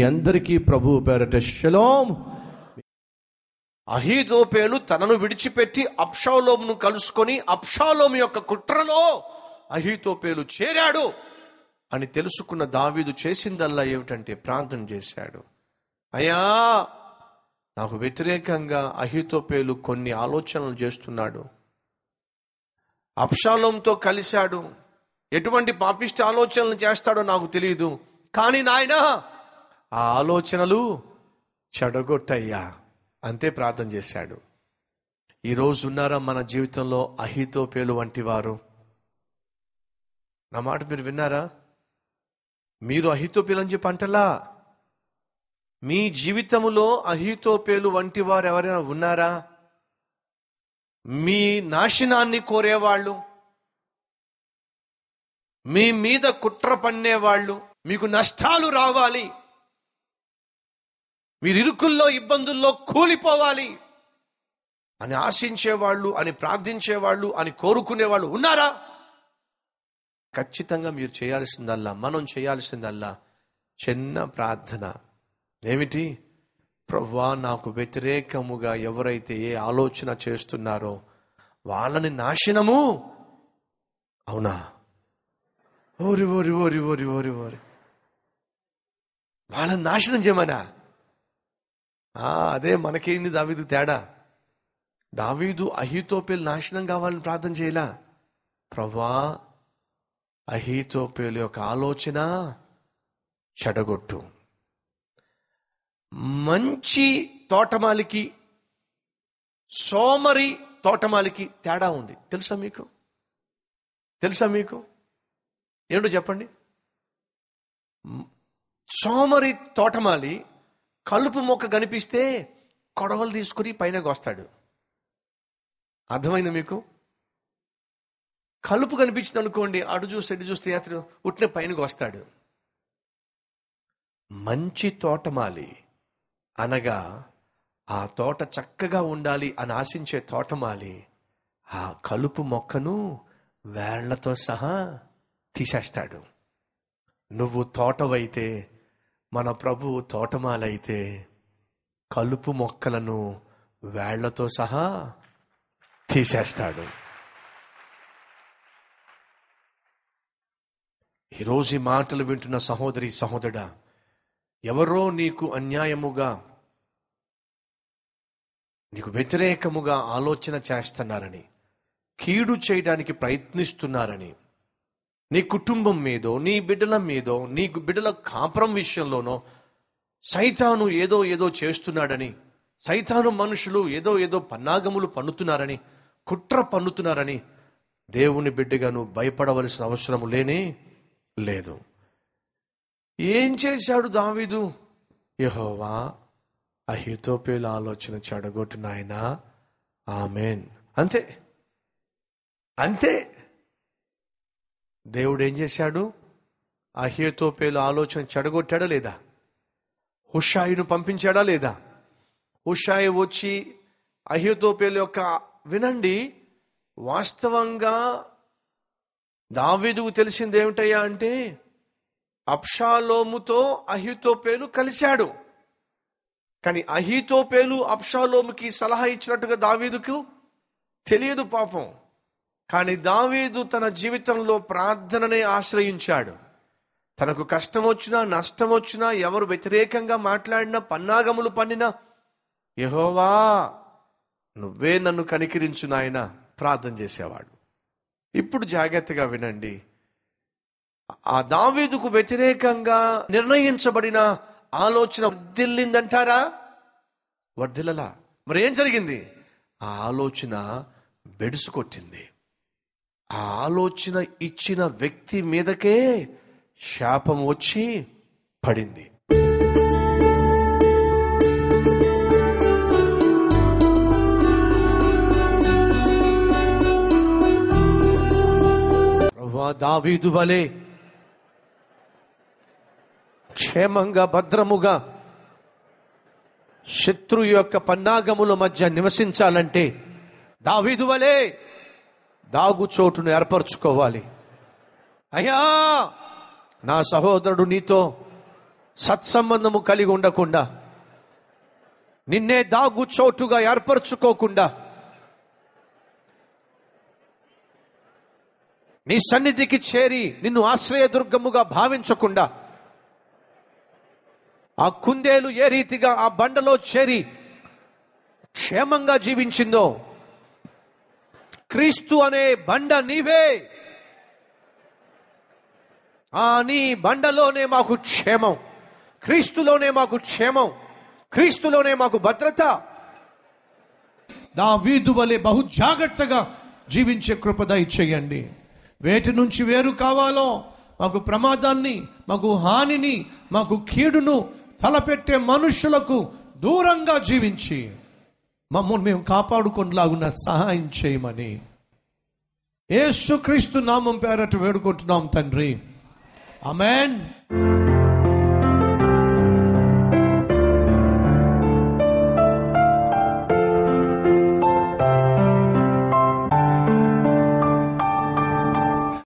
మీ అందరికీ ప్రభు పేరట శలోం. అహీదోపేలు తనను విడిచిపెట్టి అప్షాలోమును కలుసుకొని అప్షాలోము యొక్క కుట్రలో అహీతోపేలు చేరాడు అని తెలుసుకున్న దావీదు చేసిందల్లా ఏమిటంటే ప్రార్థన చేశాడు. అయ్యా నాకు వ్యతిరేకంగా అహితోపేలు కొన్ని ఆలోచనలు చేస్తున్నాడు. అప్షాలోంతో కలిశాడు. ఎటువంటి పాపిష్ట ఆలోచనలు చేస్తాడో నాకు తెలియదు కానీ నాయన ఆ ఆలోచనలు చెడగొట్టయ్యా. అంతే ప్రార్థన చేశాడు. ఈరోజు ఉన్నారా మన జీవితంలో అహితోపేలు వంటి వారు? నా మాట మీరు విన్నారా? మీరు అహితోపేలు అని చెప్పి అంటలా? మీ జీవితంలో అహితోపేలు వంటి వారు ఎవరైనా ఉన్నారా? మీ నాశనాన్ని కోరేవాళ్ళు? మీ మీద కుట్ర పన్నేవాళ్ళు? మీకు నష్టాలు రావాలి? మీరు ఇరుకుల్లో ఇబ్బందుల్లో కూలిపోవాలి అని ఆశించేవాళ్ళు అని ప్రార్థించేవాళ్ళు అని కోరుకునేవాళ్ళు ఉన్నారా? ఖచ్చితంగా మీరు చేయాల్సిందల్లా మనం చేయాల్సిందల్లా చిన్న ప్రార్థన. ఏమిటి? ప్రవ్వా నాకు వ్యతిరేకముగా ఎవరైతే ఏ ఆలోచన చేస్తున్నారో వాళ్ళని నాశనము. అవునా? ఓరి ఓరి ఓరి ఓరి ఓరి ఓరి. వాళ్ళని నాశనం చేయమనా? అదే మనకేంది దావీదు తేడా? దావీదు అహీతోపేలు నాశనం కావాలని ప్రార్థన చేయలా? ప్రభా అహీతోపేలు యొక్క ఆలోచన చెడగొట్టు. మంచి తోటమాలికి సోమరి తోటమాలికి తేడా ఉంది. తెలుసా మీకు? తెలుసా మీకు? ఏడు చెప్పండి. సోమరి తోటమాలి కలుపు మొక్క కనిపిస్తే కొడవలు తీసుకుని పైన కోస్తాడు. అర్థమైంది మీకు? కలుపు కనిపించింది అనుకోండి అటు చూస్తే ఇటు చూస్తే అతను ఉట్టిన పైన కోస్తాడు. మంచి తోటమాలి అనగా ఆ తోట చక్కగా ఉండాలి అని ఆశించే తోటమాలి ఆ కలుపు మొక్కను వేళ్ళతో సహా తీసేస్తాడు. నువ్వు తోటవైతే మన ప్రభువు తోటమాలైతే కలుపు మొక్కలను వేళ్ళతో సహా తీసేస్తాడు. ఈరోజు ఈ మాటలు వింటున్న సహోదరి సహోదరుడా ఎవరో నీకు అన్యాయముగా నీకు వ్యతిరేకముగా ఆలోచన చేస్తున్నారని కీడు చేయడానికి ప్రయత్నిస్తున్నారని నీ కుటుంబం మీదో నీ బిడ్డల మీదో నీ బిడ్డల కాపురం విషయంలోనో సైతాను ఏదో ఏదో చేస్తున్నాడని సైతాను మనుషులు ఏదో ఏదో పన్నాగములు పన్నుతున్నారని కుట్ర పన్నుతున్నారని దేవుని బిడ్డగా నువ్వు భయపడవలసిన అవసరం లేనే లేదు. ఏం చేశాడు దావీదు? యహోవా అహితోపేల ఆలోచన చెడగొట్టినాయన ఆమెన్. అంతే. అంతే. దేవుడు ఏం చేశాడు అహితోపేలు ఆలోచన చెడగొట్టాడా లేదా? హుషాయిను పంపించాడా లేదా? హుషాయి వచ్చి అహితోపేలు యొక్క వినండి వాస్తవంగా దావీదుకు తెలిసింది ఏమిటయ్యా అంటే అప్షాలోముతో అహితోపేలు కలిశాడు. కానీ అహితోపేలు అప్షాలోముకి సలహా ఇచ్చినట్టుగా దావీదుకు తెలియదు పాపం. కానీ దావీదు తన జీవితంలో ప్రార్థననే ఆశ్రయించాడు. తనకు కష్టం వచ్చినా నష్టం వచ్చినా ఎవరు వ్యతిరేకంగా మాట్లాడినా పన్నాగములు పన్నినా యహోవా నువ్వే నన్ను కనికరించు నాయన ప్రార్థన చేసేవాడు. ఇప్పుడు జాగ్రత్తగా వినండి. ఆ దావీదుకు వ్యతిరేకంగా నిర్ణయించబడిన ఆలోచన వర్దిల్లిందంటారా వర్ధిల్లలా. మరి ఏం జరిగింది? ఆ ఆలోచన బెడుసుకొట్టింది. ఆ ఆలోచన ఇచ్చిన వ్యక్తి మీదకే శాపం వచ్చి పడింది. దావీదు వలే క్షేమంగా భద్రముగా శత్రు యొక్క పన్నాగముల మధ్య నివసించాలంటే దావీదు వలే దాగు చోటును ఏర్పరచుకోవాలి. అయ్యా నా సహోదరుడు నీతో సత్సంబంధము కలిగి ఉండకుండా నిన్నే దాగు చోటుగా ఏర్పరచుకోకుండా నీ సన్నిధికి చేరి నిన్ను ఆశ్రయదుర్గముగా భావించకుండా ఆ కుందేలు ఏ రీతిగా ఆ బండలో చేరి క్షేమంగా జీవించిందో క్రీస్తు అనే బండ నీవే. ఆ నీ బండలోనే మాకు క్షేమం. క్రీస్తులోనే మాకు క్షేమం. క్రీస్తులోనే మాకు భద్రత. దావీదు వలె బహు జాగ్రత్తగా జీవించే కృప చేయండి వేటి నుంచి వేరు కావాలో మాకు ప్రమాదాన్ని మాకు హానిని మాకు కీడును తలపెట్టే మనుషులకు దూరంగా జీవించి. మమ్మల్ని మేము కాపాడుకునేలాగున్న సహాయం చేయమని. ఏసుక్రీస్తు నామం పేరట వేడుకుంటున్నాం తండ్రి. అమెన్